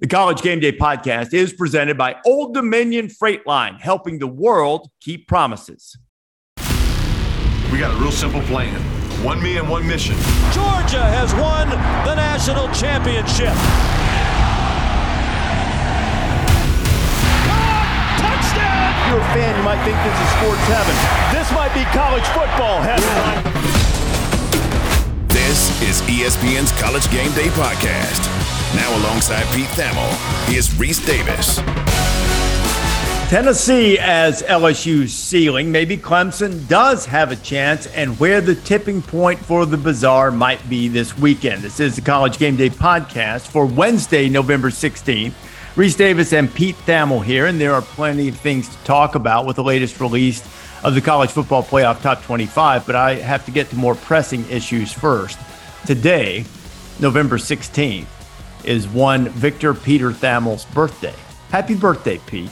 The College Game Day podcast is presented by Old Dominion Freight Line, helping the world keep promises. We got a real simple plan one me and one mission. Georgia has won the national championship. touchdown! If you're a fan, you might think this is sports heaven. This might be college football heaven. This is ESPN's College Game Day podcast. Now, alongside Pete Thamel, here's Rece Davis. Tennessee as LSU's ceiling. Maybe Clemson does have a chance, and where the tipping point for the bazaar might be this weekend. This is the College Game Day podcast for Wednesday, November 16th. Rece Davis and Pete Thamel here, and there are plenty of things to talk about with the latest release of the College Football Playoff Top 25, but I have to get to more pressing issues first. Today, November 16th, is one Victor Peter Thamel's birthday. Happy birthday, Pete.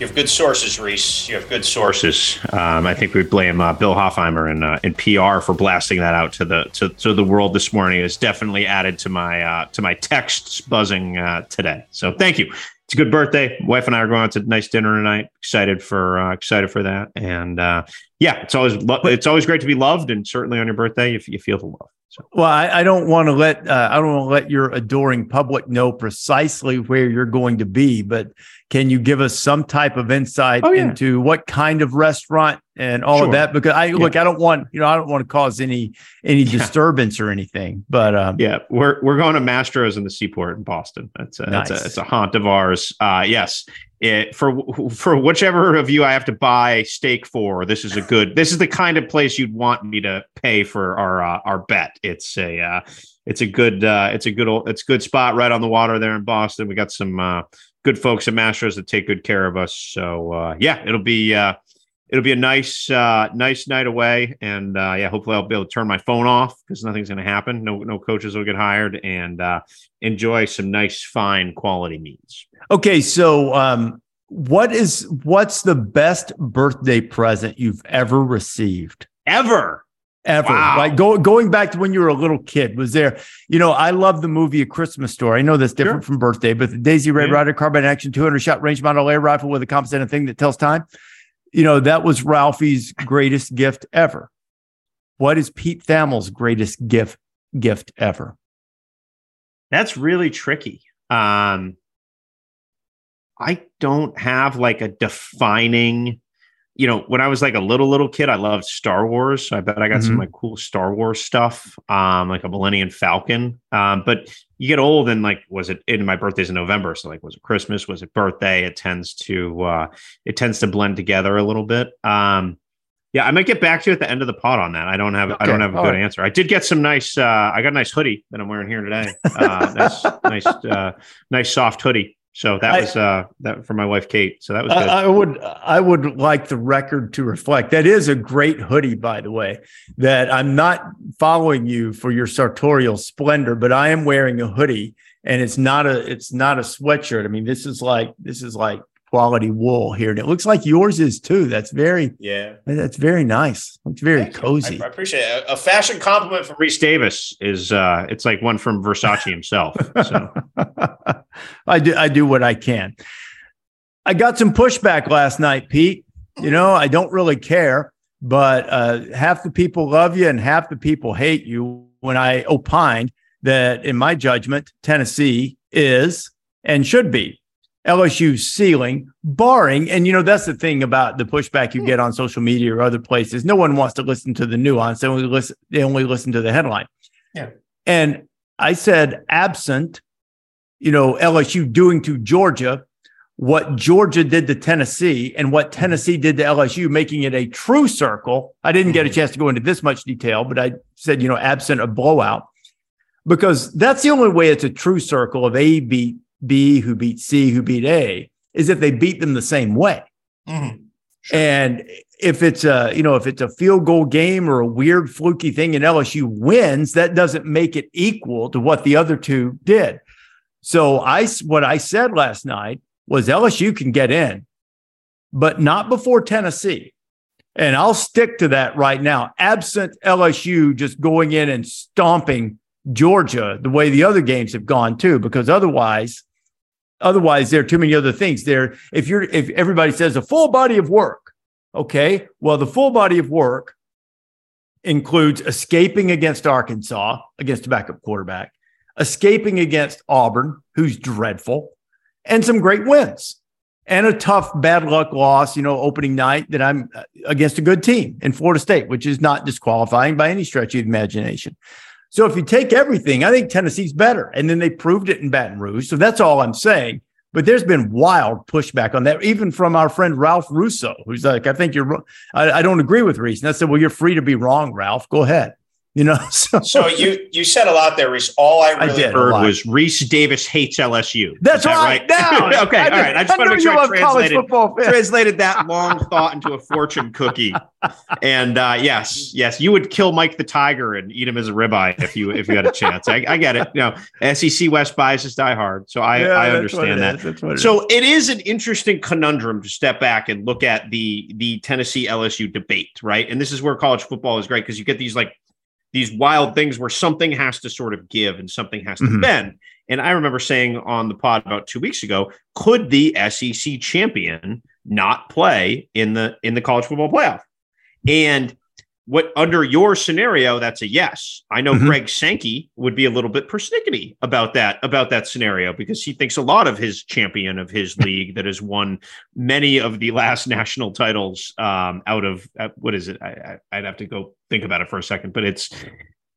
You have good sources, Rece. You have good sources. Um, I think we blame uh, Bill Hofheimer and, uh, and PR for blasting that out to the to, to the world this morning. It's definitely added to my uh, to my texts buzzing uh, today. So thank you. It's a good birthday. Wife and I are going out to a nice dinner tonight. Excited for uh, excited for that. And uh, yeah, it's always lo- it's always great to be loved, and certainly on your birthday, if you feel the love. So. Well, I, I, don't want to let uh, I don't want to let your adoring public know precisely where you're going to be, but can you give us some type of insight oh, yeah. into what kind of restaurant and all sure. of that? Because I yeah. look, I don't want you know I don't want to cause any any yeah. disturbance or anything. But um, yeah, we're we're going to Mastro's in the Seaport in Boston. That's a, nice. that's a, it's a haunt of ours. Uh, yes, it, for for whichever of you I have to buy steak for, this is a good. This is the kind of place you'd want me to pay for our uh, our bet. It's a uh, it's a good uh, it's a good old it's a good spot right on the water there in Boston. We got some uh, good folks at Mastro's that take good care of us. So uh, yeah, it'll be uh, it'll be a nice uh, nice night away, and uh, yeah, hopefully I'll be able to turn my phone off because nothing's going to happen. No no coaches will get hired, and uh, enjoy some nice fine quality meats. Okay, so um, what is what's the best birthday present you've ever received? Ever ever. Wow. Like go, going back to when you were a little kid, was there, you know, I love the movie A Christmas Story. I know that's different sure. from birthday, but the Daisy Red yeah. Ryder carbine action 200 shot range model air rifle with a compensating thing that tells time. You know, that was Ralphie's greatest gift ever. What is Pete Thamel's greatest gift gift ever? That's really tricky. Um, I don't have like a defining, you know, when I was like a little little kid, I loved Star Wars. So I bet I got mm-hmm. some like cool Star Wars stuff, um, like a Millennium Falcon. Um, but you get old and like, was it in my birthday's in November? So like, was it Christmas? Was it birthday? It tends to uh, it tends to blend together a little bit. Um, yeah, I might get back to you at the end of the pod on that. I don't have okay. I don't have a All good right. answer. I did get some nice. Uh, I got a nice hoodie that I'm wearing here today. Uh, nice, nice, uh, nice soft hoodie. So that I, was uh, that for my wife Kate. So that was good. I, I would I would like the record to reflect that is a great hoodie, by the way. That I'm not following you for your sartorial splendor, but I am wearing a hoodie, and it's not a it's not a sweatshirt. I mean, this is like this is like quality wool here, and it looks like yours is too. That's very yeah, that's very nice. It's very Thank cozy. I, I, appreciate it. A fashion compliment from Rece Davis is uh, it's like one from Versace himself. So I do I do what I can. I got some pushback last night, Pete. You know, I don't really care, but uh, half the people love you and half the people hate you. When I opined that, in my judgment, Tennessee is and should be LSU's ceiling, barring, and you know, that's the thing about the pushback you get on social media or other places. No one wants to listen to the nuance. They only listen, they only listen to the headline. Yeah. And I said, absent, you know, LSU doing to Georgia what Georgia did to Tennessee and what Tennessee did to LSU, making it a true circle. I didn't get a mm-hmm. chance to go into this much detail, but I said, you know, absent a blowout, because that's the only way it's a true circle of A beat B, who beat C, who beat A, is if they beat them the same way. Mm-hmm. Sure. And if it's a, you know, if it's a field goal game or a weird fluky thing and LSU wins, that doesn't make it equal to what the other two did. So I, what I said last night was LSU can get in, but not before Tennessee. And I'll stick to that right now, absent LSU just going in and stomping Georgia the way the other games have gone too, because otherwise Otherwise, there are too many other things there. If you're, if everybody says a full body of work, okay, well, the full body of work includes escaping against Arkansas against a backup quarterback, escaping against Auburn, who's dreadful, and some great wins and a tough bad luck loss, you know, opening night that I'm uh, against a good team in Florida State, which is not disqualifying by any stretch of imagination. So if you take everything, I think Tennessee's better. And then they proved it in Baton Rouge. So that's all I'm saying. But there's been wild pushback on that, even from our friend Ralph Russo, who's like, I think you're, I, I don't agree with Rece. And I said, well, you're free to be wrong, Ralph. Go ahead. You know, so, so you you said a lot there, Rece. All I really I heard was Rece Davis hates LSU. That's that right. Now, okay, all right. I just want to make sure I translated, translated that long thought into a fortune cookie. And uh, yes, yes, you would kill Mike the Tiger and eat him as a ribeye if you if you had a chance. I, I get it. You know, SEC West biases die hard, so I yeah, I understand that. so it is an interesting conundrum to step back and look at the the Tennessee LSU debate, right? And this is where college football is great because you get these like these wild things where something has to sort of give and something has to mm-hmm. bend. And I remember saying on the pod about two weeks ago, could the SEC champion not play in the in the college football playoff? And what under your scenario, that's a yes. I know mm-hmm. Greg Sankey would be a little bit persnickety about that about that scenario because he thinks a lot of his champion of his league that has won many of the last national titles um, out of uh, what is it? I, would have to go think about it for a second, but it's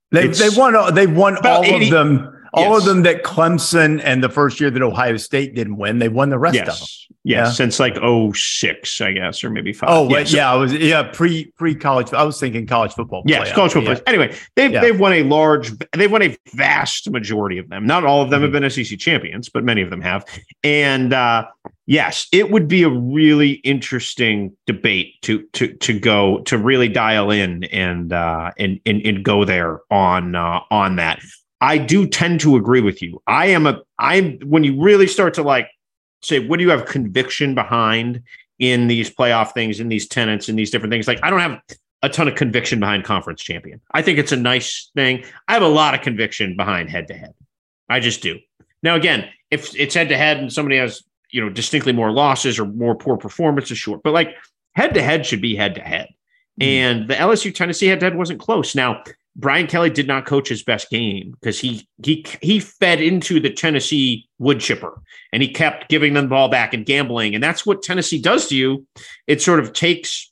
they they won they won all 80, of them all yes. of them that Clemson and the first year that Ohio State didn't win, they won the rest yes. of them. Yes, Yeah, since like 06, I guess, or maybe five. Oh, yeah, so, yeah, I was yeah pre pre college. I was thinking college football. Yes, college football. Yeah. Anyway, they've yeah. they've won a large, they've won a vast majority of them. Not all of them mm-hmm. have been SEC champions, but many of them have. And uh, yes, it would be a really interesting debate to to to go to really dial in and uh, and and and go there on uh, on that. I do tend to agree with you. I am a I'm when you really start to like say, what do you have conviction behind in these playoff things, in these tenants, in these different things? Like, I don't have a ton of conviction behind conference champion. I think it's a nice thing. I have a lot of conviction behind head to head. I just do. Now, again, if it's head to head and somebody has, you know, distinctly more losses or more poor performances, short, but like head to head should be head to head. And the LSU Tennessee head to head wasn't close. Now, Brian Kelly did not coach his best game because he he he fed into the Tennessee wood chipper and he kept giving them the ball back and gambling. And that's what Tennessee does to you. It sort of takes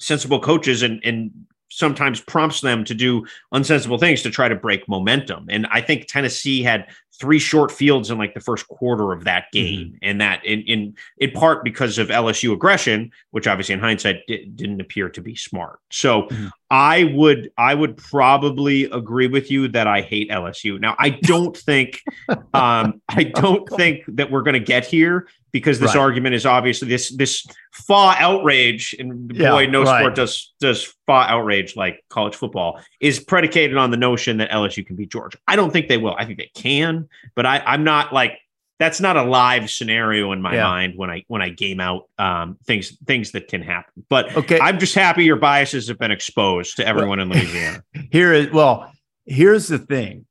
sensible coaches and and sometimes prompts them to do unsensible things to try to break momentum. And I think Tennessee had three short fields in like the first quarter of that mm-hmm. game, mm-hmm. and that in in in part because of LSU aggression, which obviously in hindsight di- didn't appear to be smart. So mm-hmm. I would I would probably agree with you that I hate LSU. Now I don't think um, I don't think that we're going to get here because this right. argument is obviously this this FA outrage and yeah, boy no right. sport does does FA outrage like college football is predicated on the notion that LSU can beat Georgia. I don't think they will. I think they can, but I I'm not like that's not a live scenario in my yeah. mind when I when I game out um, things things that can happen. But okay, I'm just happy your biases have been exposed to everyone well, in Louisiana. Here is well, here's the thing.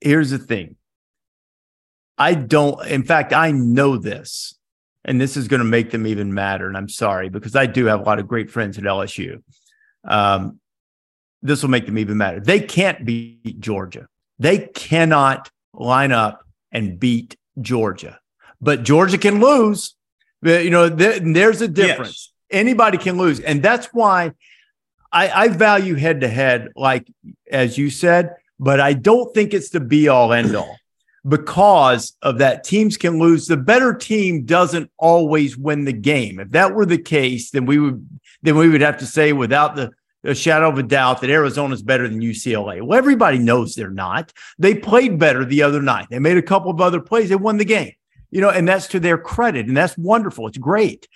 Here's the thing. I don't, in fact, I know this, and this is going to make them even madder. And I'm sorry because I do have a lot of great friends at LSU. Um, this will make them even madder. They can't beat Georgia. They cannot line up and beat Georgia, but Georgia can lose. You know, there's a difference. Yes. Anybody can lose. And that's why I, I value head to head, like as you said, but I don't think it's the be all end all because of that teams can lose the better team doesn't always win the game if that were the case then we would then we would have to say without the a shadow of a doubt that Arizona's better than UCLA. Well, everybody knows they're not. They played better the other night. They made a couple of other plays. They won the game, you know, and that's to their credit. And that's wonderful. It's great.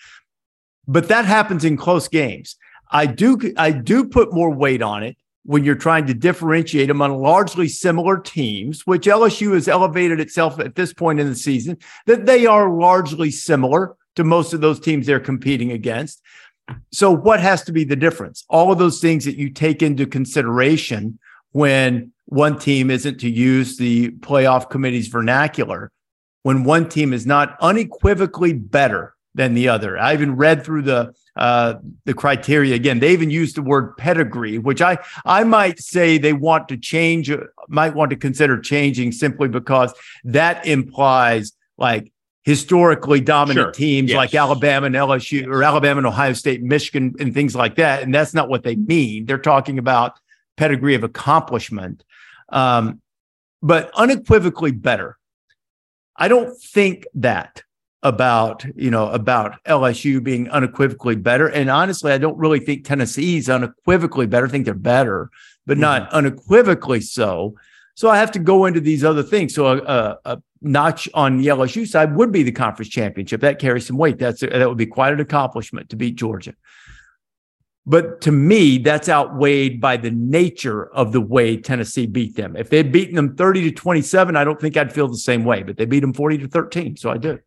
But that happens in close games. I do, I do put more weight on it when you're trying to differentiate among largely similar teams, which LSU has elevated itself at this point in the season, that they are largely similar to most of those teams they're competing against. So, what has to be the difference? All of those things that you take into consideration when one team isn't to use the playoff committee's vernacular when one team is not unequivocally better than the other. I even read through the uh, the criteria again. They even used the word pedigree, which I I might say they want to change, might want to consider changing simply because that implies like historically dominant Sure. teams Yes. like Alabama and LSU or Alabama and Ohio State, Michigan, and things like that. And that's not what they mean. They're talking about pedigree of accomplishment, um, but unequivocally better. I don't think that about you know about LSU being unequivocally better. And honestly, I don't really think Tennessee's unequivocally better. I think they're better, but not mm-hmm. unequivocally so. So I have to go into these other things. So a, a, a notch on the LSU side would be the conference championship. That carries some weight. That's that would be quite an accomplishment to beat Georgia. But to me, that's outweighed by the nature of the way Tennessee beat them. If they'd beaten them 30 to 27, I don't think I'd feel the same way, but they beat them 40 to 13. So I do.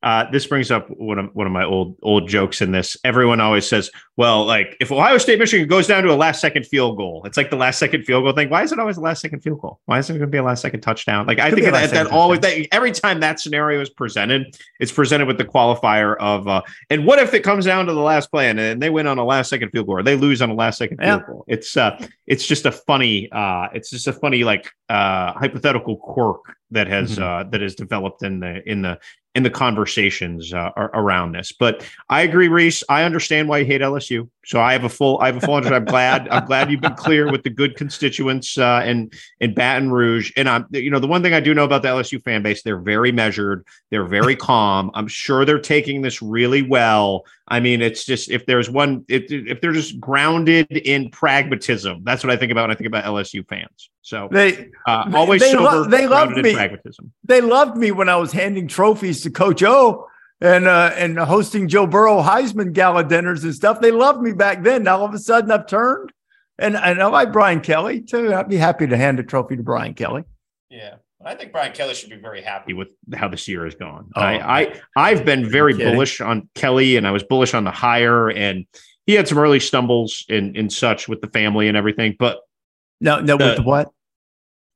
Uh, this brings up one of one of my old old jokes in this. Everyone always says, "Well, like if Ohio State Michigan goes down to a last second field goal, it's like the last second field goal thing. Why is it always a last second field goal? Why is it going to be a last second touchdown? Like I think that, that always that every time that scenario is presented, it's presented with the qualifier of uh, and what if it comes down to the last play and, and they win on a last second field goal or they lose on a last second field Yeah. goal? It's uh, it's just a funny, uh, it's just a funny like uh, hypothetical quirk that has Mhm. uh, that has developed in the in the in the conversations uh, around this. But I agree, Rece. I understand why you hate LSU. So I have a full, I have a full understanding. I'm glad, I'm glad you've been clear with the good constituents uh, in in Baton Rouge. And I'm, you know, the one thing I do know about the LSU fan base, they're very measured, they're very calm. I'm sure they're taking this really well. I mean, it's just if there's one, if, if they're just grounded in pragmatism, that's what I think about when I think about LSU fans. So They uh, always they lo- they loved me. pragmatism. they loved me when I was handing trophies to Coach O and uh, and hosting Joe Burrow Heisman gala dinners and stuff. They loved me back then. Now all of a sudden I've turned, and and I like Brian Kelly too. I'd be happy to hand a trophy to Brian Kelly. Yeah. I think Brian Kelly should be very happy. with how this year has gone. Oh. I, I I've been very bullish on Kelly, and I was bullish on the hire, and he had some early stumbles and and such with the family and everything. But No, no, with the what?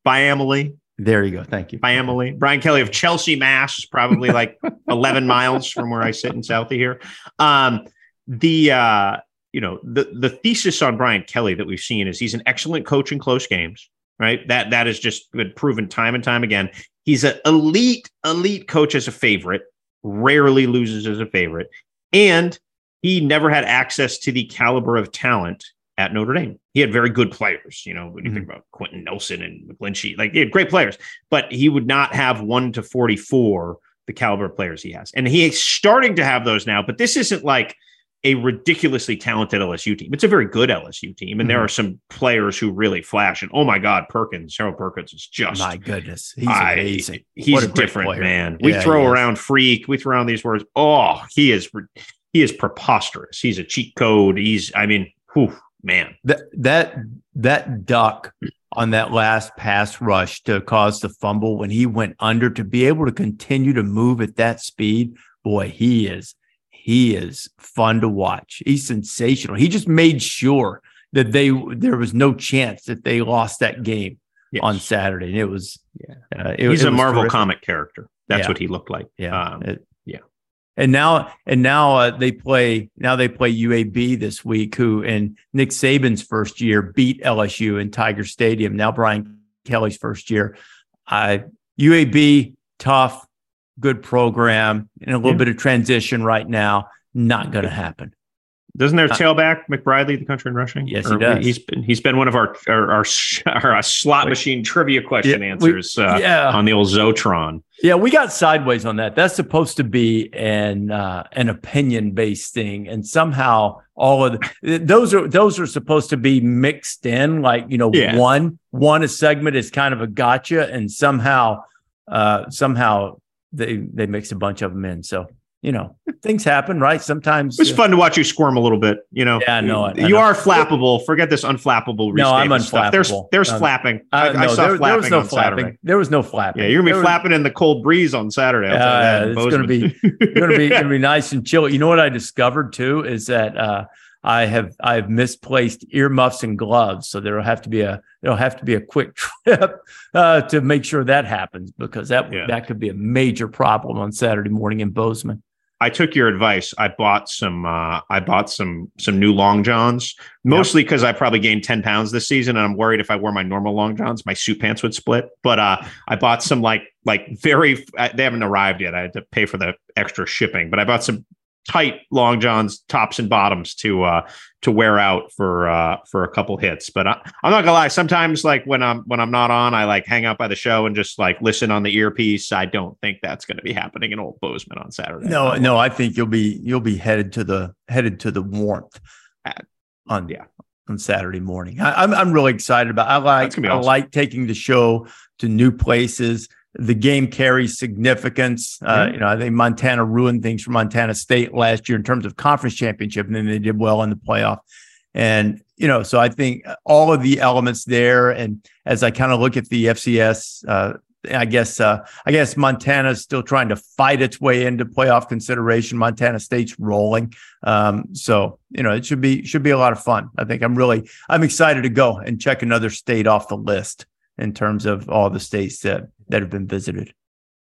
by Emily, There you go. Thank you. by Emily, Brian Kelly of Chelsea, Mass, probably like eleven miles from where I sit in Southie here. Um, the uh, you know the the thesis on Brian Kelly that we've seen is he's an excellent coach in close games. Right, that that has just been proven time and time again. He's an elite elite coach as a favorite, rarely loses as a favorite, and he never had access to the caliber of talent at Notre Dame. He had very good players. You know, when you think about Quenton Nelson and McGlinchey, like he had great players, but he would not have one to 44 the caliber of players he has. And he is starting to have those now, but this isn't like a ridiculously talented LSU team. It's a very good LSU team. And there Mhm. are some players who really flash. And oh my God, Perkins, Harold Perkins is just My goodness, he's I- amazing. He's a different player. man. We Yeah, throw around freak, we throw around these words. Oh, he is he is preposterous. He's a cheat code. He's, I mean, whew, man. That that that duck on that last pass rush to cause the fumble when he went under to be able to continue to move at that speed, boy, he is he is fun to watch. He's sensational. He just made sure that they there was no chance that they lost that game Yes. on Saturday. And it was Yeah. uh, it- He's it a Marvel terrific. comic character. That's Yeah. what he looked like. Yeah. Um, It- yeah. And now and now uh, they play now they play UAB this week who in Nick Saban's first year beat LSU in Tiger Stadium. Now Brian Kelly's first year. I UAB tough, good program in a little Yeah. bit of transition right now. Not going to happen. Doesn't their Uh, tailback McBride the country in rushing? Yes, he does. He's been he's been one of our our our, our slot machine trivia question Yeah, we- answers uh, yeah. on the old Zotron. Yeah, we got sideways on that. That's supposed to be an uh, an opinion based thing, and somehow all of the, those are those are supposed to be mixed in. Like you know, Yeah. one one a segment is kind of a gotcha, and somehow uh, somehow they they mix a bunch of them in. So you know, things happen, right? Sometimes It's uh, fun to watch you squirm a little bit. You know, Yeah, I know it. I You know. are flappable. Forget this unflappable. No, I'm Davis stuff. There's there's No, no. flapping. Uh, I, I no, saw there, there was no on flapping. Saturday. There was no flapping. Yeah, you're gonna There be was- flapping in the cold breeze on Saturday. You that it's gonna. It's gonna be gonna be nice and chill. You know what I discovered too is that uh, I have I have misplaced earmuffs and gloves, so there'll have to be a there'll have to be a quick trip uh, to make sure that happens because that Yeah. that could be a major problem on Saturday morning in Bozeman. I took your advice. I bought some. Uh, I bought some some new long johns, mostly because I probably gained ten pounds this season, and I'm worried if I wore my normal long johns, my suit pants would split. But uh, I bought some like like very. uh, They haven't arrived yet. I had to pay for the extra shipping, but I bought some tight long johns, tops and bottoms to uh to wear out for uh for a couple hits. But I, I'm not gonna lie. Sometimes like when I'm when I'm not on, I like hang out by the show and just like listen on the earpiece. I don't think that's going to be happening in Old Bozeman on Saturday. No, no, I think you'll be you'll be headed to the headed to the warmth on yeah. on Saturday morning. I, I'm I'm really excited about. I like gonna be I like taking the show to new places. The game carries significance. Uh. You know, I think Montana ruined things for Montana State last year in terms of conference championship, and then they did well in the playoff. And you know, so I think all of the elements there. And as I kind of look at the FCS, uh, I guess uh, I guess Montana's still trying to fight its way into playoff consideration. Montana State's rolling, um, so you know it should be should be a lot of fun. I think I'm really I'm excited to go and check another state off the list in terms of all the states that that have been visited.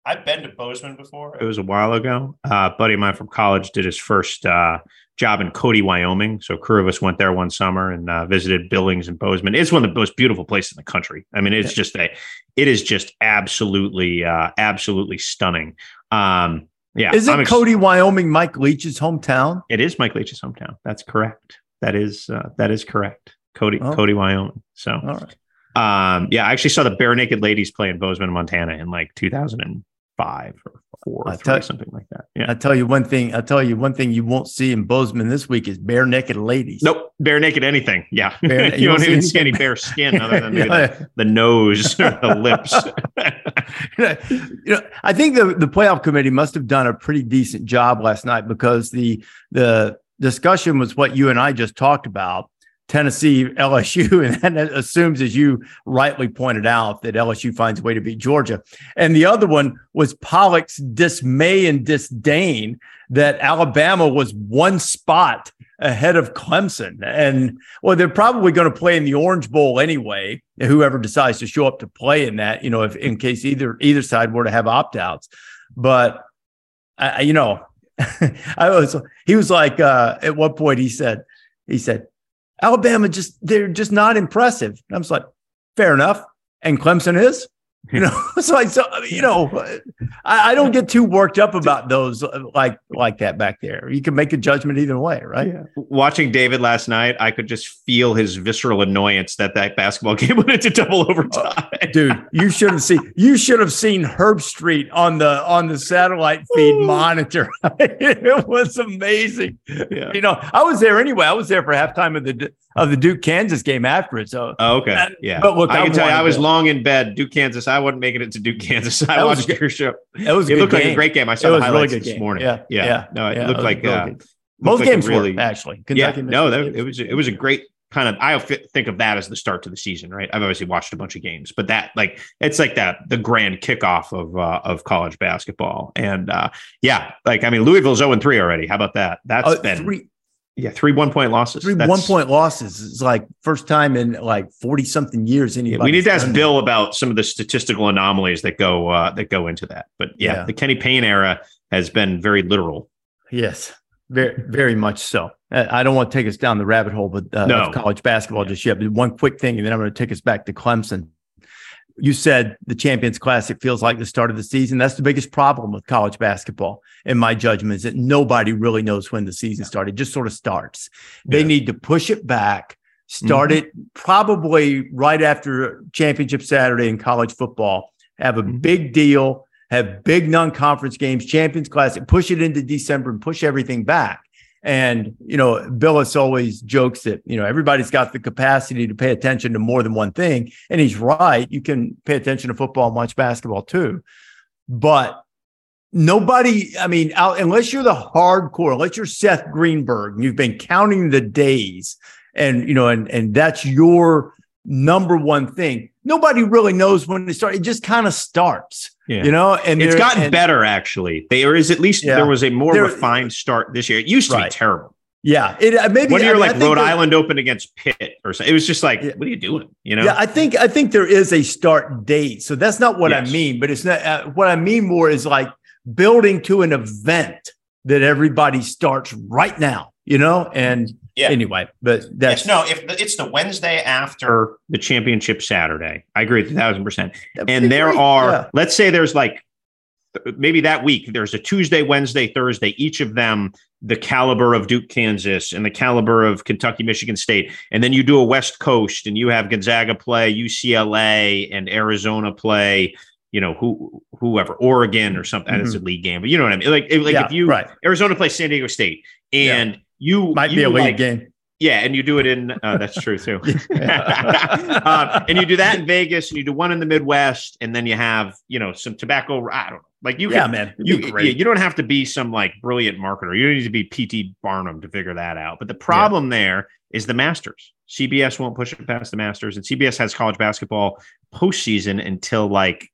I've been to Bozeman before. it was a while ago. Uh, a buddy of mine from college did his first uh, job in Cody, Wyoming. So a crew of us went there one summer and uh, visited Billings and Bozeman. It's one of the most beautiful places in the country. I mean, it's Yeah. just a, it is just absolutely, uh, absolutely stunning. Um, yeah, Is it ex- Cody, Wyoming, Mike Leach's hometown? It is Mike Leach's hometown. That's correct. That is uh, that is correct. Cody, Oh. Cody, Wyoming. So, All right. Um, yeah, I actually saw the Barenaked Ladies play in Bozeman, Montana, in like 2005 or four, or tell- something like that. Yeah. I tell you one thing. I'll tell you one thing you won't see in Bozeman this week is bare naked ladies. Nope, bare naked anything. Yeah, Bare- you, you see even see any bare skin other than maybe the, Yeah. the nose or the lips. you know, I think the the playoff committee must have done a pretty decent job last night because the the discussion was what you and I just talked about. Tennessee, LSU, and that assumes, as you rightly pointed out, that LSU finds a way to beat Georgia. And the other one was Pollack's dismay and disdain that Alabama was one spot ahead of Clemson. And well, they're probably going to play in the Orange Bowl anyway. Whoever decides to show up to play in that, you know, if in case either either side were to have opt outs. But I, you know, I was he was like uh, at one point he said he said Alabama just they're just not impressive. And I was like, fair enough. And Clemson is. You know, it's like so. You know, I, I don't get too worked up about those uh, like like that back there. You can make a judgment either way, right? Watching David last night, I could just feel his visceral annoyance that that basketball game went into double overtime. dude you should have seen you should have seen Herbstreit on the on the satellite feed monitor it was amazing Yeah. you know i was there anyway i was there for halftime of the of the duke kansas game after it so Oh, okay. Yeah. but look, I I can tell you, I was to- long in bed. Duke, Kansas. I wasn't making it to Duke, Kansas. I watched good- your show. it was It looked like a great game. I it saw the was a really highlights this game morning. yeah Yeah. No, it yeah, looked was like really uh, most like games really- were actually yeah, no, that, it was it was a great kind of. I think of that as the start to the season, right? I've obviously watched a bunch of games, but that like it's like that the grand kickoff of uh, of college basketball, and uh, yeah, like I mean Louisville's zero and three already. How about that? That's Uh, been three yeah three one point losses. three That's- one point losses is like first time in like 40 something years Yeah, anybody we need to ask Bill about some of the statistical anomalies that go uh, that go into that. But yeah, Yeah. the Kenny Payne era has been very literal. Yes, very, very much so. Uh, I don't want to take us down the rabbit hole, but uh, No. college basketball just yet. But one quick thing, and then I'm going to take us back to Clemson. You said the Champions Classic feels like the start of the season. That's the biggest problem with college basketball, in my judgment, is that nobody really knows when the season started. It just sort of starts. They Yeah. need to push it back, start Mhm. it probably right after Championship Saturday in college football. Have a Mhm. big deal, have big non-conference games, Champions Classic, push it into December and push everything back. And you know, Bilas always jokes that you know everybody's got the capacity to pay attention to more than one thing, and he's right. You can pay attention to football and watch basketball too, but nobody. I mean, out, unless you're the hardcore, unless you're Seth Greenberg, and you've been counting the days, and you know, and and that's your number one thing. Nobody really knows when it start. It just kind of starts, Yeah. you know. And It's gotten and- better actually. There is at least Yeah. there was a more There- refined start this year. It used to Right. be terrible. Yeah, it uh, maybe One I year, mean, like Rhode Island open against Pitt or something. It was just like, Yeah. what are you doing? You know? Yeah, I think I think there is a start date. So that's not what I mean, but it's not uh, what I mean more is like building to an event that everybody starts right now, you know? And Yeah. anyway, but that's Yes, no, if the, it's the Wednesday after, the championship Saturday, I agree with a thousand percent. And there great. are, Yeah. let's say there's like maybe that week, there's a Tuesday, Wednesday, Thursday, each of them the caliber of Duke, Kansas, and the caliber of Kentucky, Michigan State. And then you do a West Coast and you have Gonzaga play, UCLA, and Arizona play. You know who, whoever, Oregon or something. That's mm-hmm. a league game, but you know what I mean. Like, if- like Yeah, if you right. Arizona plays San Diego State, and you might be a league like- game. yeah, and you do it in uh, that's true too. um, and you do that in Vegas, and you do one in the Midwest, and then you have you know some tobacco. I don't know, like you. Yeah, can, man. You, great. you you don't have to be some like brilliant marketer. You don't need to be PT Barnum to figure that out. But the problem there is the Masters. CBS won't push it past the Masters, and CBS has college basketball postseason until like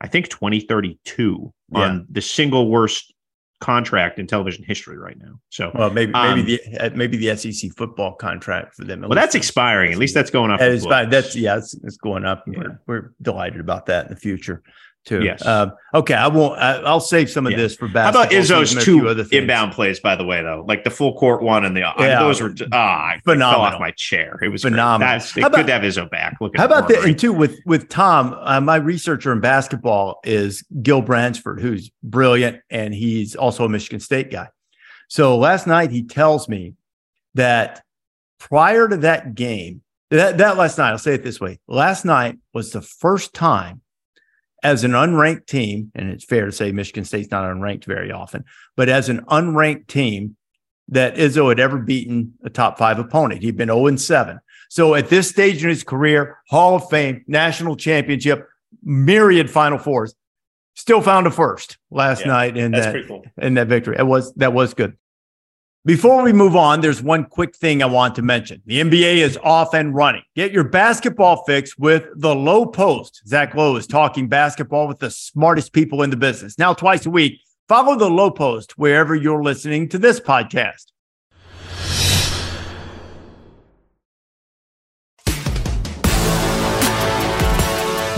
I think 2032 Yeah. on the single worst contract in television history right now. So Well, maybe Um, maybe the uh, maybe the SEC football contract for them. well, that's expiring. At least that's going up. That is. That's yeah, it's, it's going up. Yeah. We're, we're delighted about that in the future too. Yes. Um, okay, I won't. I, I'll save some of Yeah. this for basketball. How about Izzo's season, a few two other things. inbound plays, by the way, though? Like the full court one and the I mean, those were ah, I fell off my chair. It was. Phenomenal. That's How it's about- good to have Izzo back. Look at How about that? And too with with Tom, uh, my researcher in basketball is Gil Bransford, who's brilliant, and he's also a Michigan State guy. So last night he tells me that prior to that game, that, that last night, I'll say it this way: last night was the first time as an unranked team, and it's fair to say Michigan State's not unranked very often, but as an unranked team that Izzo had ever beaten a top five opponent. He'd been 0 and 7. So at this stage in his career, Hall of Fame, national championship, myriad Final Fours, still found a first last Yeah, night in that cool. in that victory. It was that was good. Before we move on, there's one quick thing I want to mention. The NBA is off and running. Get your basketball fix with the Low Post. Zach Lowe is talking basketball with the smartest people in the business. Now, twice a week, follow the Low Post wherever you're listening to this podcast.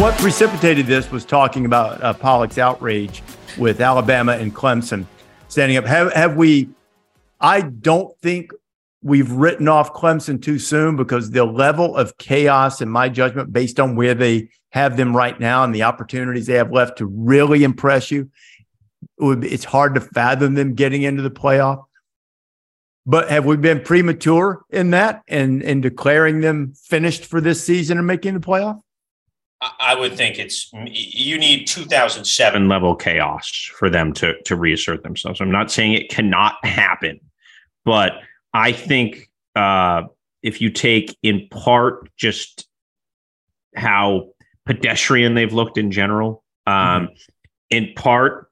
What precipitated this was talking about uh, Pollack's outrage with Alabama and Clemson standing up. Have, have we? I don't think we've written off Clemson too soon because the level of chaos, in my judgment, based on where they have them right now and the opportunities they have left to really impress you, it's hard to fathom them getting into the playoff. But have we been premature in that and in declaring them finished for this season and making the playoff? I I would think it's you need 2007. level chaos for them to to reassert themselves. I'm not saying it cannot happen, but I think uh, if you take in part just how pedestrian they've looked in general, um, in part,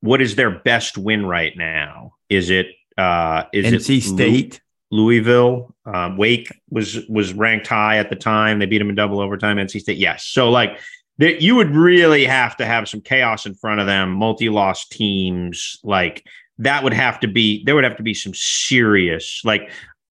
what is their best win right now? Is it uh, is it NC State. Louisville. Um, Wake was was ranked high at the time. They beat them in double overtime. NC State, yes. So like that, you would really have to have some chaos in front of them. Multi-loss teams, like that would have to be. There would have to be some serious like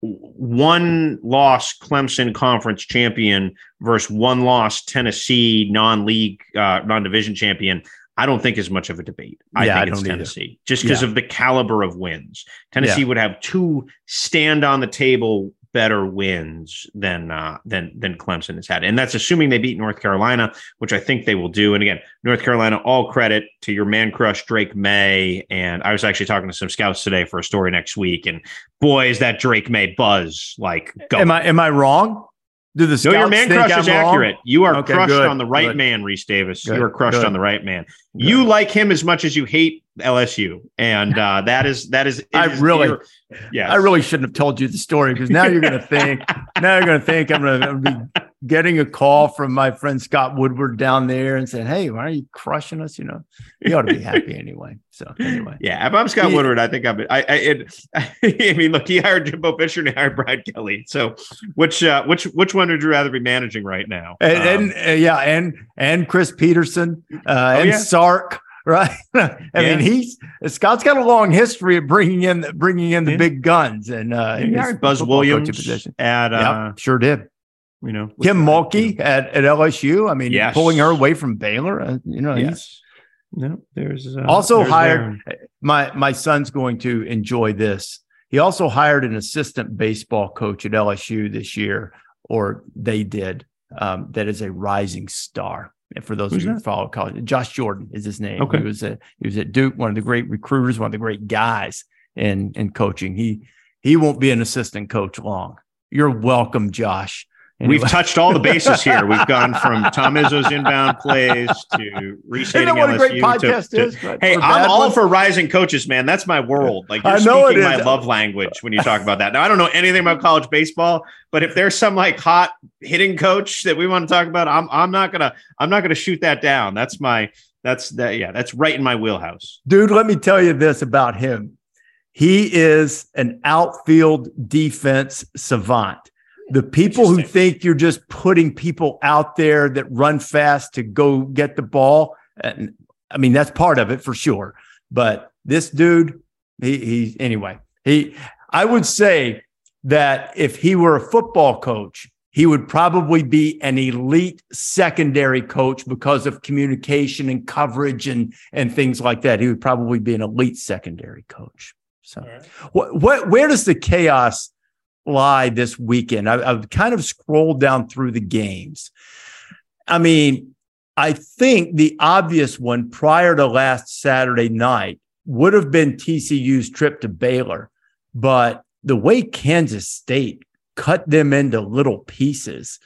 one loss Clemson conference champion versus one loss Tennessee non-league uh, non-division champion. I don't think is much of a debate. I Yeah, I think it's don't either. Tennessee just because Yeah. of the caliber of wins. Tennessee would have two stand on the table better wins than uh, than than Clemson has had, and that's assuming they beat North Carolina, which I think they will do. And again, North Carolina, all credit to your man crush Drake Maye. And I was actually talking to some scouts today for a story next week, and boy, is that Drake Maye buzz like go. Am I am I wrong? Do the no, scouts your man crush I'm is wrong? accurate. You are Okay, crushed good, on the right good. man, Rece Davis. Good, You are crushed on the right man. You like him as much as you hate LSU, and uh, that is that is. I is really- yes. I really shouldn't have told you the story because now you're going to think. now you're going to think I'm going to be getting a call from my friend Scott Woodward down there and saying, "Hey, why are you crushing us?" You know, you ought to be happy anyway. So anyway, Yeah, if I'm Scott He- Woodward, I think I'm. I, I, it, I mean, look, he hired Jimbo Fisher and he hired Brad Kelly. So, which, uh, which, which one would you rather be managing right now? and, Um, and uh, yeah, and and Chris Petersen uh, and Oh, yeah. Sark. Right? I Yeah. mean, he's Scott's got a long history of bringing in the, bringing in the Yeah. big guns and uh, in He his hired Buzz Williams position. at uh, Yep, sure did. you know Kim Mulkey at, at LSU. I mean, Yes. pulling her away from Baylor. Uh, you know, Yes. No, there's uh, also there's hired there. my my son's going to enjoy this. He also hired an assistant baseball coach at LSU this year, or they did. Um, that is a rising star. And for those Who's of you who that? follow college, Josh Jordan is his name. Okay. He was a, he was at Duke, one of the great recruiters, one of the great guys in in coaching. He he won't be an assistant coach long. You're welcome, Josh. We've touched all the bases here. We've gone from Tom Izzo's inbound plays to restating Isn't that what a great LSU to- is? Hey, I'm all ones? for rising coaches, man. That's my world. Like you're I know speaking my love language when you talk about that. Now I don't know anything about college baseball, but if there's some like hot hitting coach that we want to talk about, I'm I'm not gonna I'm not gonna shoot that down. That's my that's that yeah, that's right in my wheelhouse. Dude, let me tell you this about him. He is an outfield defense savant. The people who think you're just putting people out there that run fast to go get the ball, and I mean that's part of it for sure. But this dude, he he anyway, he I would say that if he were a football coach, he would probably be an elite secondary coach because of communication and coverage and and things like that. He would probably be an elite secondary coach. So, right. what, what where does the chaos lie this weekend? I, I've kind of scrolled down through the games. I mean, I think the obvious one prior to last Saturday night would have been TCU's trip to Baylor, but the way Kansas State cut them into little pieces.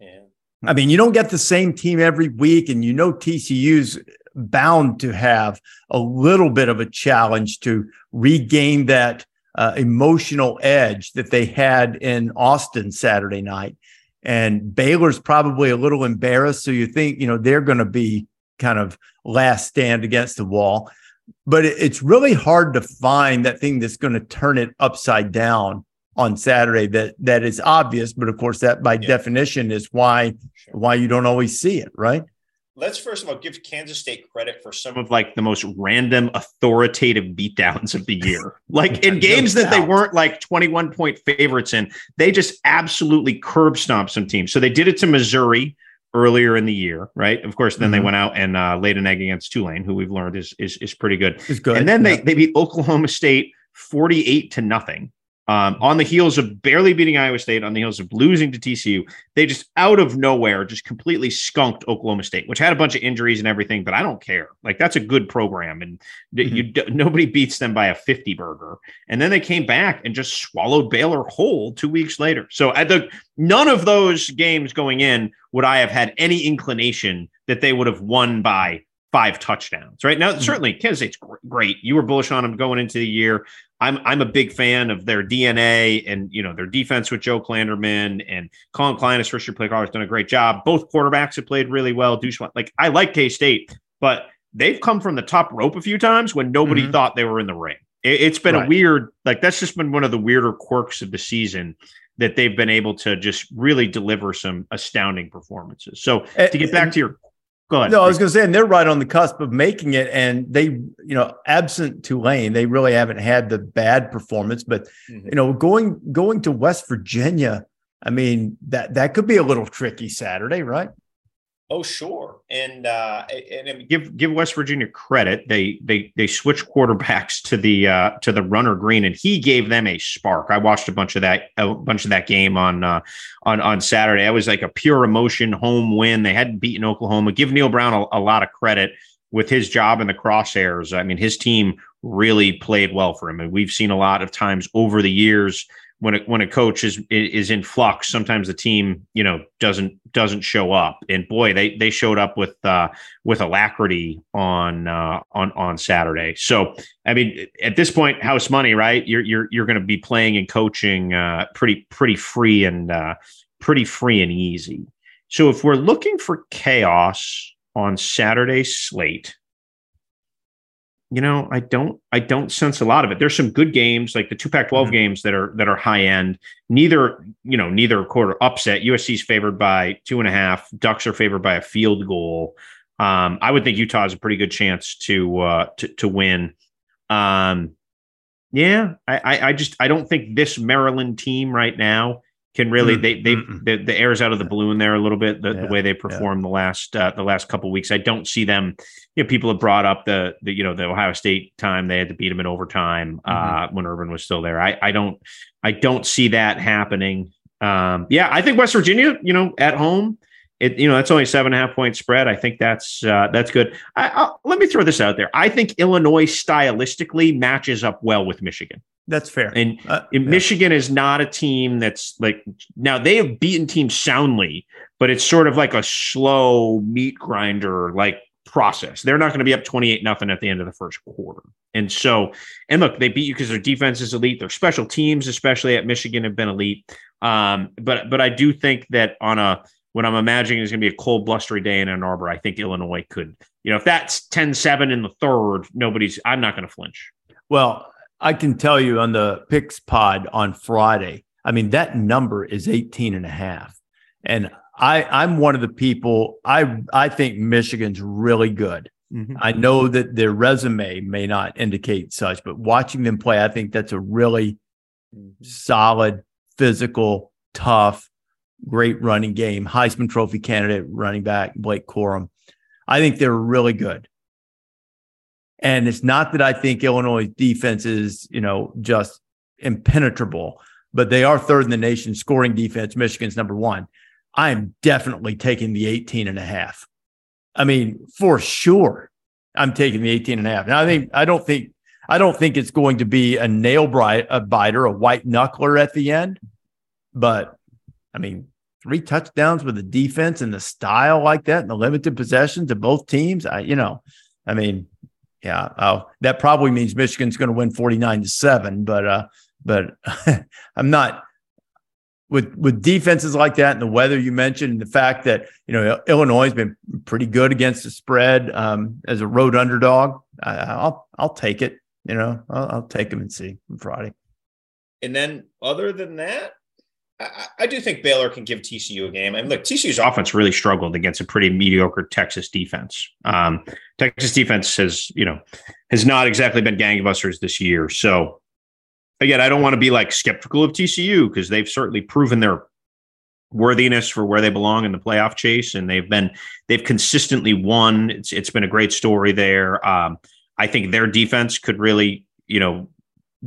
Yeah. I mean, you don't get the same team every week, and you know TCU's bound to have a little bit of a challenge to regain that uh, emotional edge that they had in Austin Saturday night. And Baylor's probably a little embarrassed. So you think, you know, they're going to be kind of last stand against the wall. But it- it's really hard to find that thing that's going to turn it upside down on Saturday that that is obvious. But of course, that by Yeah. definition is why Sure. why you don't always see it, right? Let's first of all give Kansas State credit for some of like the most random authoritative beatdowns of the year. Like in games that they weren't like 21 point favorites in, they just absolutely curb stomped some teams. So they did it to Missouri earlier in the year, right? Of course, then they Mhm. went out and uh, laid an egg against Tulane, who we've learned is is, is pretty good. It's good. And then they they beat Oklahoma State 48 to nothing. Um, on the heels of barely beating Iowa State, on the heels of losing to TCU, they just out of nowhere just completely skunked Oklahoma State, which had a bunch of injuries and everything. But I don't care; like that's a good program, and th- you nobody beats them by a fifty burger. And then they came back and just swallowed Baylor whole two weeks later. So at the none of those games going in would I have had any inclination that they would have won by five touchdowns. Right now, certainly Kansas State's great. You were bullish on them going into the year. I'm I'm a big fan of their DNA and you know their defense with Joe Klanderman and Collin Klein as first year play caller has done a great job. Both quarterbacks have played really well. Deuce, like I like K State, but they've come from the top rope a few times when nobody Mhm. thought they were in the ring. It, it's been a weird like that's just been one of the weirder quirks of the season that they've been able to just really deliver some astounding performances. So to get back to your go ahead. No, I was going to say, and they're right on the cusp of making it. And they, you know, absent Tulane, they really haven't had the bad performance. But Mhm. you know, going going to West Virginia, I mean that that could be a little tricky Saturday, right? Oh, sure. And uh and, give give West Virginia credit. They they they switched quarterbacks to the uh to the runner green, and he gave them a spark. I watched a bunch of that a bunch of that game on uh on on Saturday. It was like a pure emotion home win. They hadn't beaten Oklahoma. Give Neal Brown a, a lot of credit with his job in the crosshairs. I mean, his team really played well for him, and we've seen a lot of times over the years when a, when a coach is is in flux, sometimes the team you know doesn't doesn't show up. And boy, they they showed up with uh, with alacrity on uh, on on Saturday. So I mean, at this point, house money, right? You're you're you're going to be playing and coaching uh, pretty pretty free and uh, pretty free and easy. So if we're looking for chaos on Saturday slate, you know, I don't I don't sense a lot of it. There's some good games, like the two Pac-12 Mhm. games that are that are high end. Neither, you know, neither quarter upset. USC's favored by two and a half. Ducks are favored by a field goal. Um, I would think Utah has a pretty good chance to uh, to to win. Um, yeah, I, I, I just I don't think this Maryland team right now can really Mm, they they mm-mm. the, the air's out of the balloon there a little bit the, Yeah, the way they performed the last uh, the last couple weeks. I don't see them. You know, people have brought up the the you know the Ohio State time they had to beat them in overtime uh, Mm-hmm. when Urban was still there. I I don't I don't see that happening. Um, yeah, I think West Virginia, you know, at home. It, you know that's only a seven and a half point spread. I think that's uh, that's good. I, I'll, let me throw this out there. I think Illinois stylistically matches up well with Michigan. That's fair. And Uh, and yeah. Michigan is not a team that's like now they have beaten teams soundly, but it's sort of like a slow meat grinder like process. They're not going to be up 28 nothing at the end of the first quarter. And so, and look, they beat you because their defense is elite. Their special teams, especially at Michigan, have been elite. Um, but but I do think that on a when I'm imagining it's going to be a cold, blustery day in Ann Arbor, I think Illinois could, you know, if that's 10-7 in the third, nobody's I'm not going to flinch. Well, I can tell you on the picks pod on Friday, I mean, that number is 18 and a half. And I, I'm one of the people, I, I think Michigan's really good. Mm-hmm. I know that their resume may not indicate such, but watching them play, I think that's a really solid, physical, tough, great running game. Heisman Trophy candidate running back, Blake Corum. I think they're really good. And it's not that I think Illinois defense is, you know, just impenetrable, but they are third in the nation scoring defense. Michigan's number one. I am definitely taking the 18 and a half. I mean, for sure, I'm taking the 18 and a half. Now, I think, I don't think, I don't think it's going to be a nail biter, a white knuckler at the end, but I mean, three touchdowns with the defense and the style like that and the limited possessions of both teams. I, you know, I mean, yeah, oh, that probably means Michigan's going to win 49 to 7, but uh but I'm not with with defenses like that and the weather you mentioned and the fact that, you know, Illinois has been pretty good against the spread um as a road underdog. I, I'll I'll take it, you know. I'll, I'll take them and see on Friday. And then other than that, I, I do think Baylor can give TCU a game. I mean, look, TCU's offense really struggled against a pretty mediocre Texas defense. Um, Texas defense has, you know, has not exactly been gangbusters this year. So again, I don't want to be like skeptical of TCU because they've certainly proven their worthiness for where they belong in the playoff chase, and they've been they've consistently won. It's it's been a great story there. Um, I think their defense could really, you know,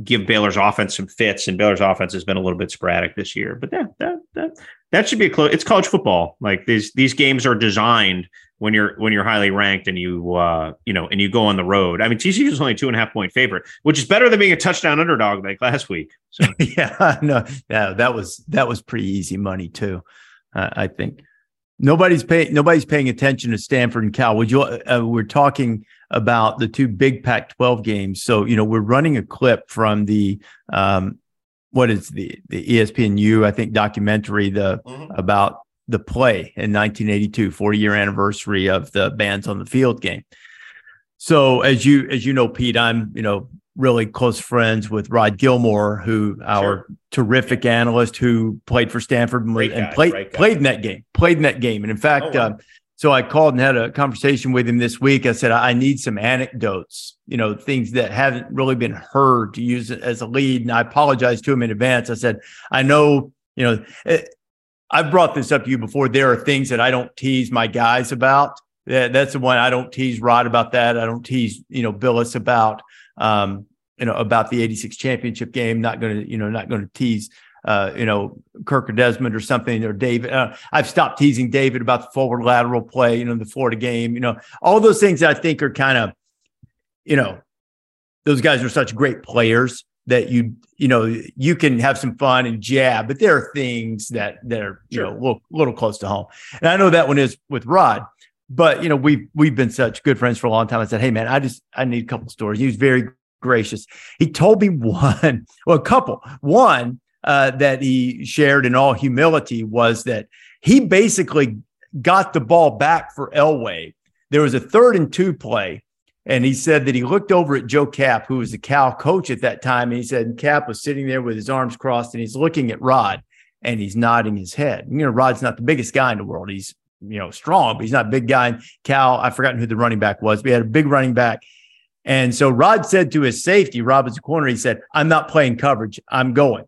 give Baylor's offense some fits, and Baylor's offense has been a little bit sporadic this year. But yeah, that that that should be a close. It's college football. Like these these games are designed when you're when you're highly ranked and you uh you know and you go on the road. I mean, TCU is only two and a half point favorite, which is better than being a touchdown underdog like last week. So yeah, no, yeah, that was that was pretty easy money too. Uh, I think nobody's paying nobody's paying attention to Stanford and Cal. Would you? Uh, we're talking about the two big Pac-12 games, so you know we're running a clip from the um, what is the the ESPNU I think documentary the Mhm. about the play in 1982 40 year anniversary of the bands on the field game. So as you as you know, Pete, I'm you know really close friends with Rod Gilmore, who our terrific analyst who played for Stanford and, guy, played played in that game, played in that game, and in fact, Oh, wow. um, so I called and had a conversation with him this week. I said I need some anecdotes, you know, things that haven't really been heard to use as a lead, and I apologized to him in advance. I said I know, you know. eh, I've brought this up to you before. There are things that I don't tease my guys about. That, that's the one I don't tease Rod about that. I don't tease, you know, Bilas about, um, you know, about the 86 championship game. Not going to, you know, not going to tease, uh, you know, Kirk or Desmond or something or David. Uh, I've stopped teasing David about the forward lateral play, you know, the Florida game, you know, all those things that I think are kind of, you know, those guys are such great players that you you know you can have some fun and jab, but there are things that that are you know a little, little close to home. And I know that one is with Rod, but you know we've we've been such good friends for a long time. I said, hey man, I just I need a couple stories. He was very gracious. He told me one, well, a couple. One uh, that he shared in all humility was that he basically got the ball back for Elway. There was a third and two play. And he said that he looked over at Joe Kapp, who was the Cal coach at that time. And he said Kapp was sitting there with his arms crossed and he's looking at Rod and he's nodding his head. You know, Rod's not the biggest guy in the world. He's you know, strong, but he's not a big guy. Cal, I've forgotten who the running back was, but he had a big running back. And so Rod said to his safety, Rob was a corner, he said, I'm not playing coverage. I'm going.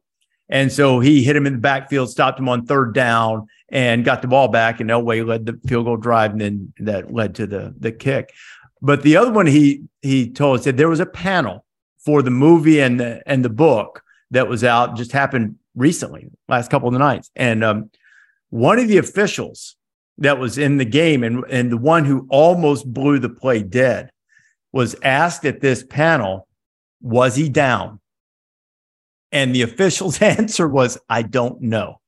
And so he hit him in the backfield, stopped him on third down, and got the ball back. And Elway led the field goal drive, and then that led to the the kick. But the other one he he told us that there was a panel for the movie and the and the book that was out, just happened recently, last couple of nights. And um, one of the officials that was in the game and, and the one who almost blew the play dead was asked at this panel, was he down? And the official's answer was, I don't know.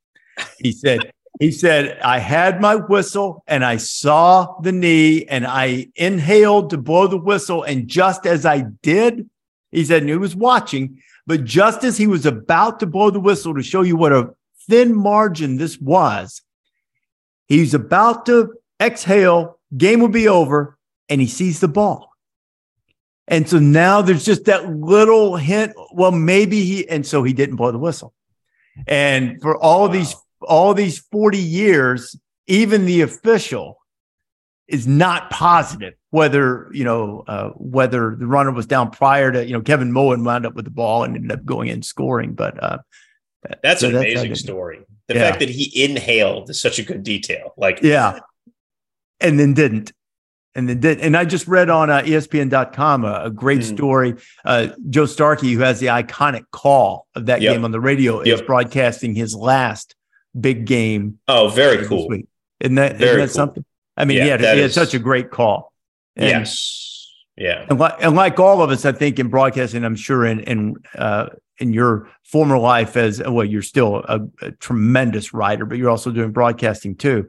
He said, he said, I had my whistle and I saw the knee and I inhaled to blow the whistle. And just as I did, he said, and he was watching, but just as he was about to blow the whistle to show you what a thin margin this was, he's about to exhale, game will be over, and he sees the ball. And so now there's just that little hint. Well, maybe he, and so he didn't blow the whistle. And for all wow. these, all these 40 years, even the official is not positive whether you know uh, whether the runner was down prior to you know Kevin Mullen wound up with the ball and ended up going in scoring. But uh, that's so an that's amazing story. The yeah. fact that he inhaled is such a good detail. Like yeah, and then didn't. And then did, and I just read on uh, ESPN.com a, a great mm. story. Uh, Joe Starkey, who has the iconic call of that yep. game on the radio, yep. is broadcasting his last big game. Oh, very cool! Isn't that, isn't that cool. something? I mean, yeah, he, had, he had such a great call. And, yes. Yeah. And like, and like all of us, I think in broadcasting, I'm sure in in uh, in your former life as well, you're still a, a tremendous writer, but you're also doing broadcasting too.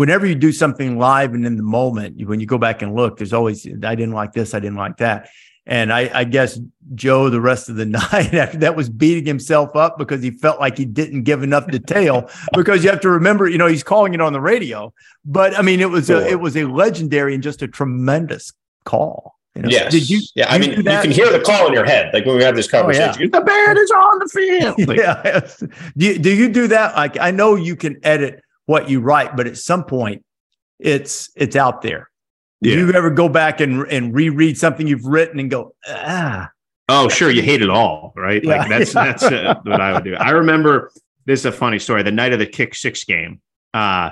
Whenever you do something live and in the moment, when you go back and look, there's always I didn't like this, I didn't like that. And I, I, guess Joe, the rest of the night after that, was beating himself up because he felt like he didn't give enough detail. because you have to remember, you know, he's calling it on the radio. But I mean, it was a, it was a legendary and just a tremendous call. You know? Yes. Did you? Yeah. I mean, you can hear the call in your head, like when we have this conversation. Oh, yeah. The band is on the field. Like, yeah. Do you, do you do that? Like, I know you can edit what you write, but at some point, it's it's out there. Yeah. Do you ever go back and and reread something you've written and go, ah? Oh, sure. You hate it all, right? Yeah, like that's yeah. that's uh, what I would do. I remember this is a funny story. The night of the kick six game, uh,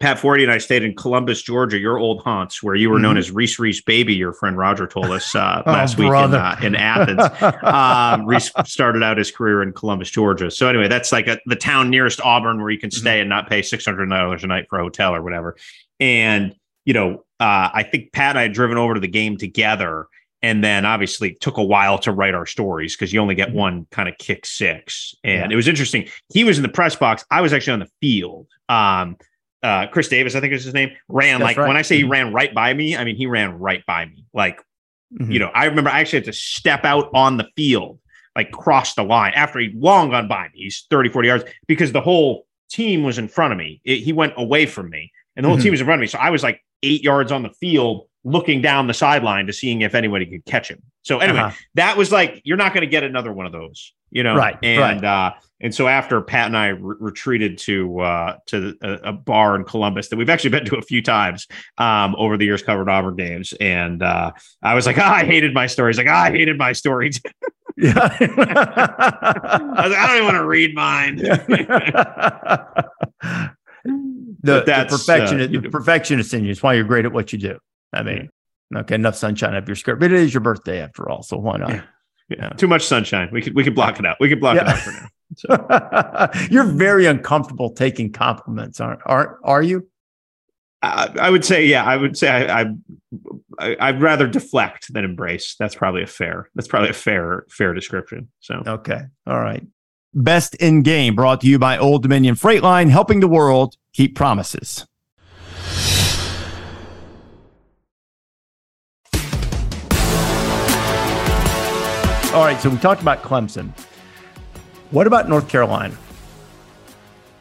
Pat Forde and I stayed in Columbus, Georgia, your old haunts, where you were known mm-hmm. as Rece Rece Baby. Your friend Roger told us uh, oh, last week in, uh, in, Athens. um, Rece started out his career in Columbus, Georgia. So anyway, that's like a, the town nearest Auburn where you can stay mm-hmm. and not pay six hundred dollars a night for a hotel or whatever. And you know, uh, I think Pat and I had driven over to the game together. And then obviously took a while to write our stories because you only get mm-hmm. one kind of kick six. And yeah. it was interesting. He was in the press box. I was actually on the field. Um, uh, Chris Davis, I think is his name, ran That's like right. when I say he mm-hmm. ran right by me, I mean he ran right by me. Like, mm-hmm. you know, I remember I actually had to step out on the field, like cross the line after he'd long gone by me. He's 30, 40 yards because the whole team was in front of me. It, he went away from me and the whole mm-hmm. team was in front of me. So I was like eight yards on the field looking down the sideline to seeing if anybody could catch him. So anyway, uh-huh. that was like you're not going to get another one of those, you know. Right. And right. uh and so after Pat and I re- retreated to uh to a, a, bar in Columbus that we've actually been to a few times um over the years covered Auburn games and uh I was like, oh, I hated my stories. Like, oh, I hated my stories. yeah. I, was like, I don't even want to read mine. the, the perfectionist, uh, the perfectionist in you. It's why you're great at what you do. I mean, yeah. okay, enough sunshine up your skirt, but it is your birthday after all, so why not? Yeah. yeah. Too much sunshine. We could we could block it out. We could block it out for now. So. you're very uncomfortable taking compliments, aren't are are you? I, I would say, yeah. I would say I, I, I I'd rather deflect than embrace. That's probably a fair. That's probably a fair fair description. So okay, all right. Best in Game brought to you by Old Dominion Freight Line, helping the world keep promises. All right, so we talked about Clemson. What about North Carolina?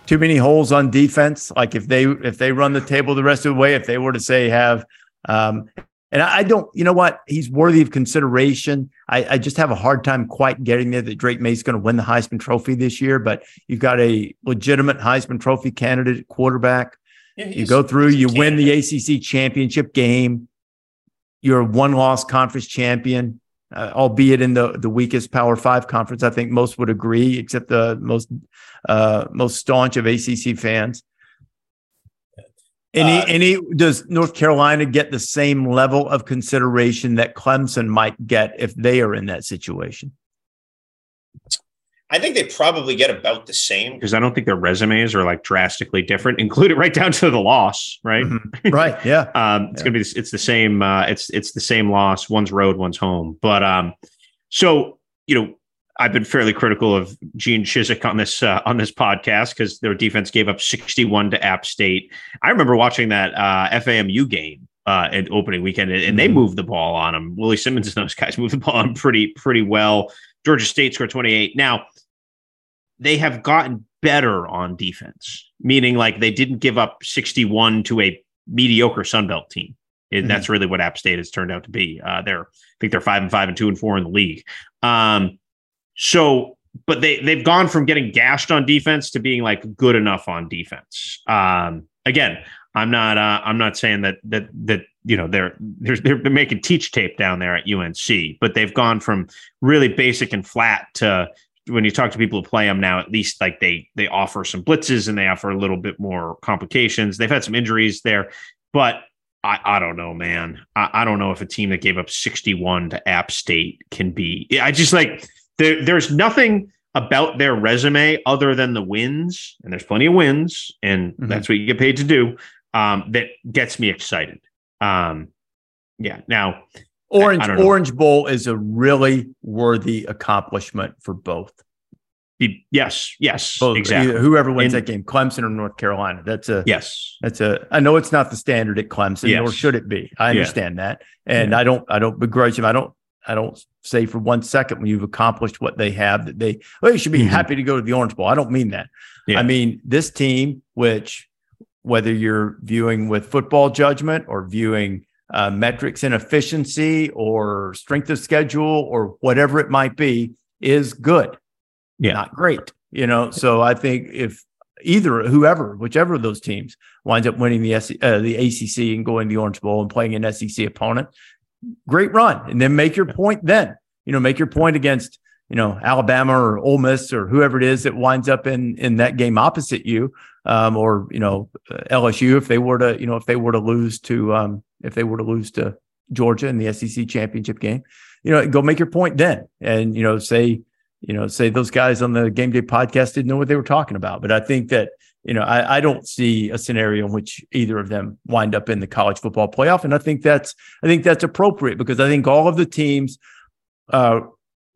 Too many holes on defense. Like if they if they run the table the rest of the way, if they were to say have um, and I don't, you know what? He's worthy of consideration. I, I just have a hard time quite getting there that Drake Maye's going to win the Heisman Trophy this year, but you've got a legitimate Heisman Trophy candidate quarterback. Yeah, You go through, you win the. ACC championship game. You're a one-loss conference champion, uh, albeit in the the weakest Power Five conference. I think most would agree, except the most uh, most staunch of ACC fans. Any Uh, any does North Carolina get the same level of consideration that Clemson might get if they are in that situation? I think they probably get about the same. because I don't think their resumes are like drastically different, included right down to the loss, right? Mhm. Right? Yeah. Um, it's gonna be it's the same uh, it's it's the same loss. One's road, one's home. But um, so you know, I've been fairly critical of Gene Chizik on this uh, on this podcast because their defense gave up 61 to App State. I remember watching that uh, FAMU game uh, at opening weekend, and and they Mhm. moved the ball on them. Willie Simmons and those guys moved the ball on pretty pretty well. Georgia State scored 28. Now they have gotten better on defense, meaning like they didn't give up 61 to a mediocre Sun Belt team. And Mhm. that's really what App State has turned out to be. Uh, they're, I think they're five and five and two and four in the league. Um, so, but they they've gone from getting gashed on defense to being like good enough on defense. Um, again, I'm not uh, I'm not saying that that that you know they're they're they're making teach tape down there at UNC, but they've gone from really basic and flat to when you talk to people who play them now, at least like they they offer some blitzes and they offer a little bit more complications. They've had some injuries there, but I, I don't know, man. I, I don't know if a team that gave up 61 to App State can be. I just like there, there's nothing about their resume other than the wins, and there's plenty of wins, and Mhm. that's what you get paid to do. Um, that gets me excited. Um, yeah. Now, Orange I don't know. Orange Bowl is a really worthy accomplishment for both. yes, yes, Both exactly. either- whoever wins And- that game, Clemson or North Carolina. That's a Yes, that's a. I know it's not the standard at Clemson, nor should it be. I Yeah. understand that, and I don't. I don't begrudge them. I don't. I don't say for one second when you've accomplished what they have that they. Well, you should be Mhm. happy to go to the Orange Bowl. I don't mean that. Yeah. I mean this team, which whether you're viewing with football judgment or viewing uh, metrics and efficiency or strength of schedule or whatever it might be, is good. Yeah. not great. You know, so I think if either whoever, whichever of those teams winds up winning the SC, uh, the ACC and going to the Orange Bowl and playing an SEC opponent, great run, and then make your point. Then you know, make your point against you know Alabama or Ole Miss or whoever it is that winds up in in that game opposite you, um, or you know LSU if they were to you know if they were to lose to um, if they were to lose to Georgia in the SEC championship game, you know, go make your point then, and you know say you know, say those guys on the game day podcast didn't know what they were talking about. But I think that, you know, I, I don't see a scenario in which either of them wind up in the college football playoff. And I think that's I think that's appropriate because I think all of the teams uh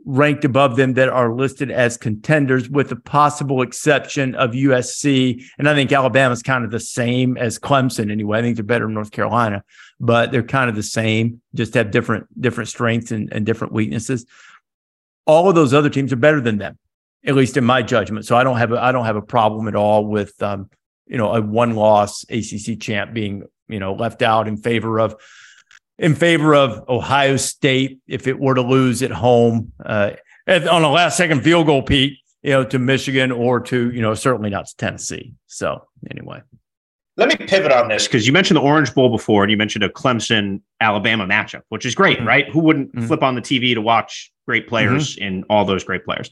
ranked above them that are listed as contenders with the possible exception of USC. And I think Alabama's kind of the same as Clemson anyway. I think they're better than North Carolina, but they're kind of the same, just have different different strengths and, and different weaknesses all of those other teams are better than them, at least in my judgment. So I don't have a, I don't have a problem at all with um, you know a one loss ACC champ being you know left out in favor of in favor of Ohio State if it were to lose at home uh, on a last second field goal, Pete. You know, to Michigan or to you know certainly not to Tennessee. So anyway, Let me pivot on this. because you mentioned the Orange Bowl before, and you mentioned a Clemson Alabama matchup, which is great, Mhm. right? Who wouldn't Mhm. flip on the TV to watch great players Mm-hmm. and all those great players?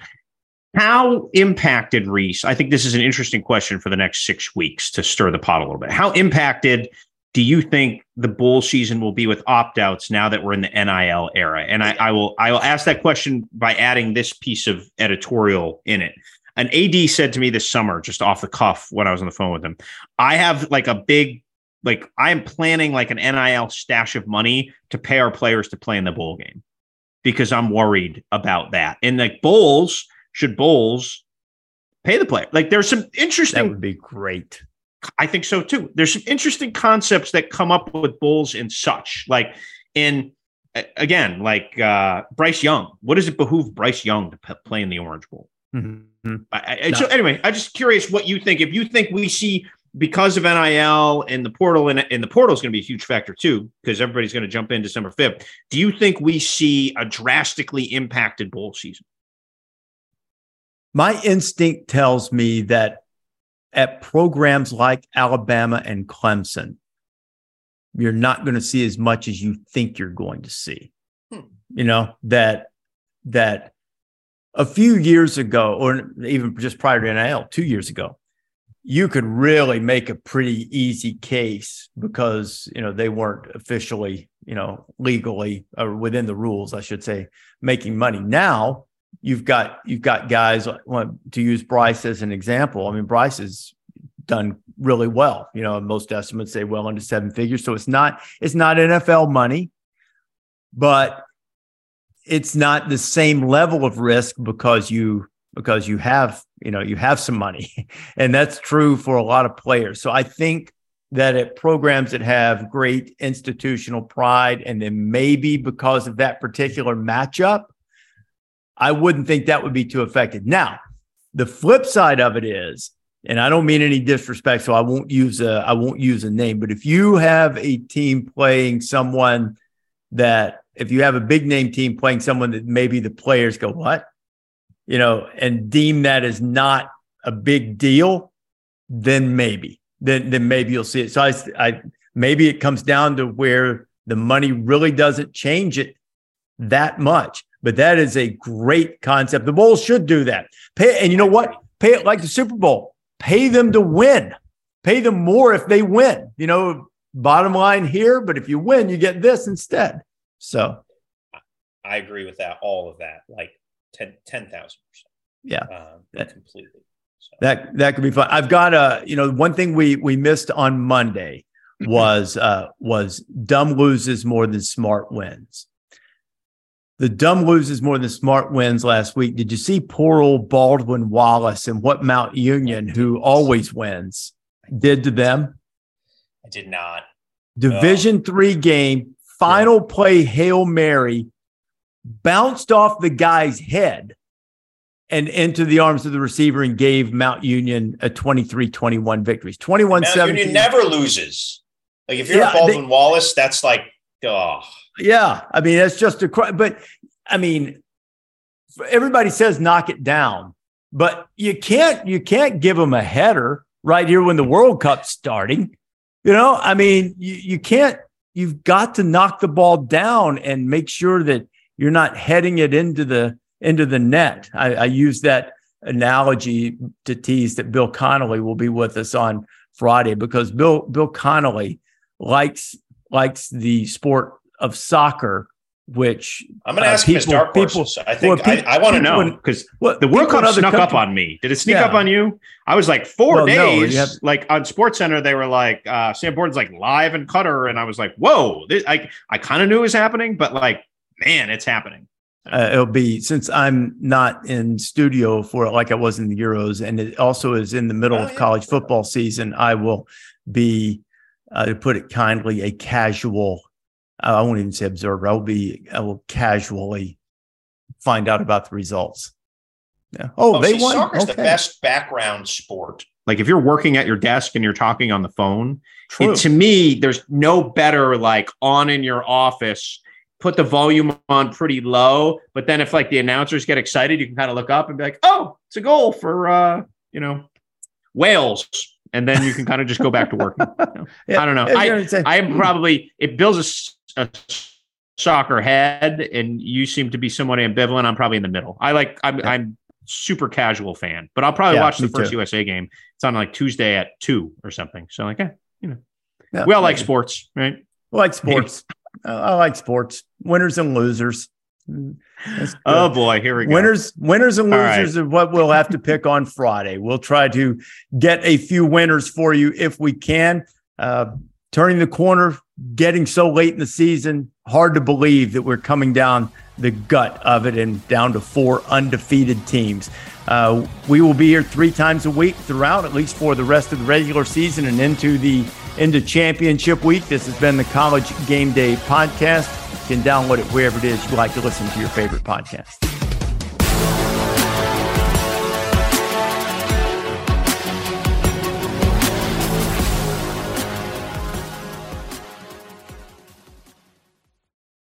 How impacted Rece? I think this is an interesting question for the next six weeks to stir the pot a little bit. How impacted do you think the bowl season will be with opt outs now that we're in the NIL era? And I, I will I will ask that question by adding this piece of editorial in it. An AD said to me this summer, just off the cuff when I was on the phone with him, I have like a big like I am planning like an NIL stash of money to pay our players to play in the bowl game because I'm worried about that. And like bowls, should bowls pay the player? Like there's some interesting. that would be great. I think so too. There's some interesting concepts that come up with bulls and such. Like in again, like uh Bryce Young. What does it behoove Bryce Young to p- play in the Orange Bowl? Mhm. I, I, So anyway, I'm just curious what you think. If you think we see because of NIL and the portal, and, and the portal is going to be a huge factor too, because everybody's going to jump in December 5th. Do you think we see a drastically impacted bowl season? My instinct tells me that at programs like Alabama and Clemson, you're not going to see as much as you think you're going to see. Hmm. You know, that that a few years ago, or even just prior to NIL, two years ago, you could really make a pretty easy case because you know they weren't officially, you know, legally or within the rules, I should say, making money. Now you've got you've got guys to use Bryce as an example. I mean, Bryce has done really well. You know, most estimates say well into seven figures. So it's not it's not NFL money, but it's not the same level of risk because you because you have you know you have some money and that's true for a lot of players so i think that at programs that have great institutional pride and then maybe because of that particular matchup i wouldn't think that would be too affected now the flip side of it is and i don't mean any disrespect so i won't use a i won't use a name but if you have a team playing someone that if you have a big name team playing someone that maybe the players go, what? You know, and deem that as not a big deal, then maybe, then then maybe you'll see it. So I, I maybe it comes down to where the money really doesn't change it that much. But that is a great concept. The Bulls should do that. Pay, and you know what? Pay it like the Super Bowl. Pay them to win. Pay them more if they win. You know, bottom line here. But if you win, you get this instead. So I agree with that, all of that, like 10,000 percent Yeah. Um, that, completely. So. That that could be fun. I've got a, you know, one thing we we missed on Monday was uh was dumb loses more than smart wins. The dumb loses more than smart wins last week. Did you see poor old Baldwin Wallace and what Mount Union, who always wins, did to them? I did not. Division oh. three game, final play Hail Mary bounced off the guy's head and into the arms of the receiver and gave Mount Union a 23-21 victories. 21 Mount Union never loses. Like if you're yeah, Baldwin they, Wallace, that's like, oh. Yeah. I mean, that's just a but I mean, everybody says knock it down, but you can't you can't give them a header right here when the World Cup's starting. You know, I mean, you, you can't you've got to knock the ball down and make sure that you're not heading it into the into the net. I, I use that analogy to tease that Bill Connolly will be with us on Friday because Bill Bill Connolly likes likes the sport of soccer which I'm going to uh, ask people, dark people, I think well, I, I want to know because the World Cup snuck country, up on me. Did it sneak yeah. up on you? I was like four well, days. No, have, like on SportsCenter, they were like uh, Sam Borden's like live in Qatar, and I was like, whoa! This, I I kind of knew it was happening, but like, man, it's happening. Uh, it'll be since I'm not in studio for it like I was in the Euros, and it also is in the middle oh, of yeah. college football season. I will be, uh, to put it kindly, a casual I won't even say observer. I will be, I will casually find out about the results. Yeah. Oh, oh they see, won. Soccer's okay. the best background sport. Like if you're working at your desk and you're talking on the phone, it, to me, there's no better like on in your office. Put the volume on pretty low, but then if like the announcers get excited, you can kind of look up and be like, "Oh, it's a goal for uh, you know, Wales." and then you can kind of just go back to work. You know? yeah, I don't know. I, I am probably it builds a soccer head, and you seem to be somewhat ambivalent. I'm probably in the middle. I like. I'm. Yeah. I'm super casual fan, but I'll probably yeah, watch the first too. USA game. It's on like Tuesday at two or something. So like, yeah, you know, yeah, we all like sports, right? I like sports. I like sports. Winners and losers. Oh boy, here we go. Winners, winners and losers right. of what we'll have to pick on Friday. We'll try to get a few winners for you if we can. Uh, turning the corner, getting so late in the season, hard to believe that we're coming down the gut of it and down to four undefeated teams. Uh, we will be here three times a week throughout, at least for the rest of the regular season and into the into championship week. This has been the College Game Day podcast. You can download it wherever it is you like to listen to your favorite podcast.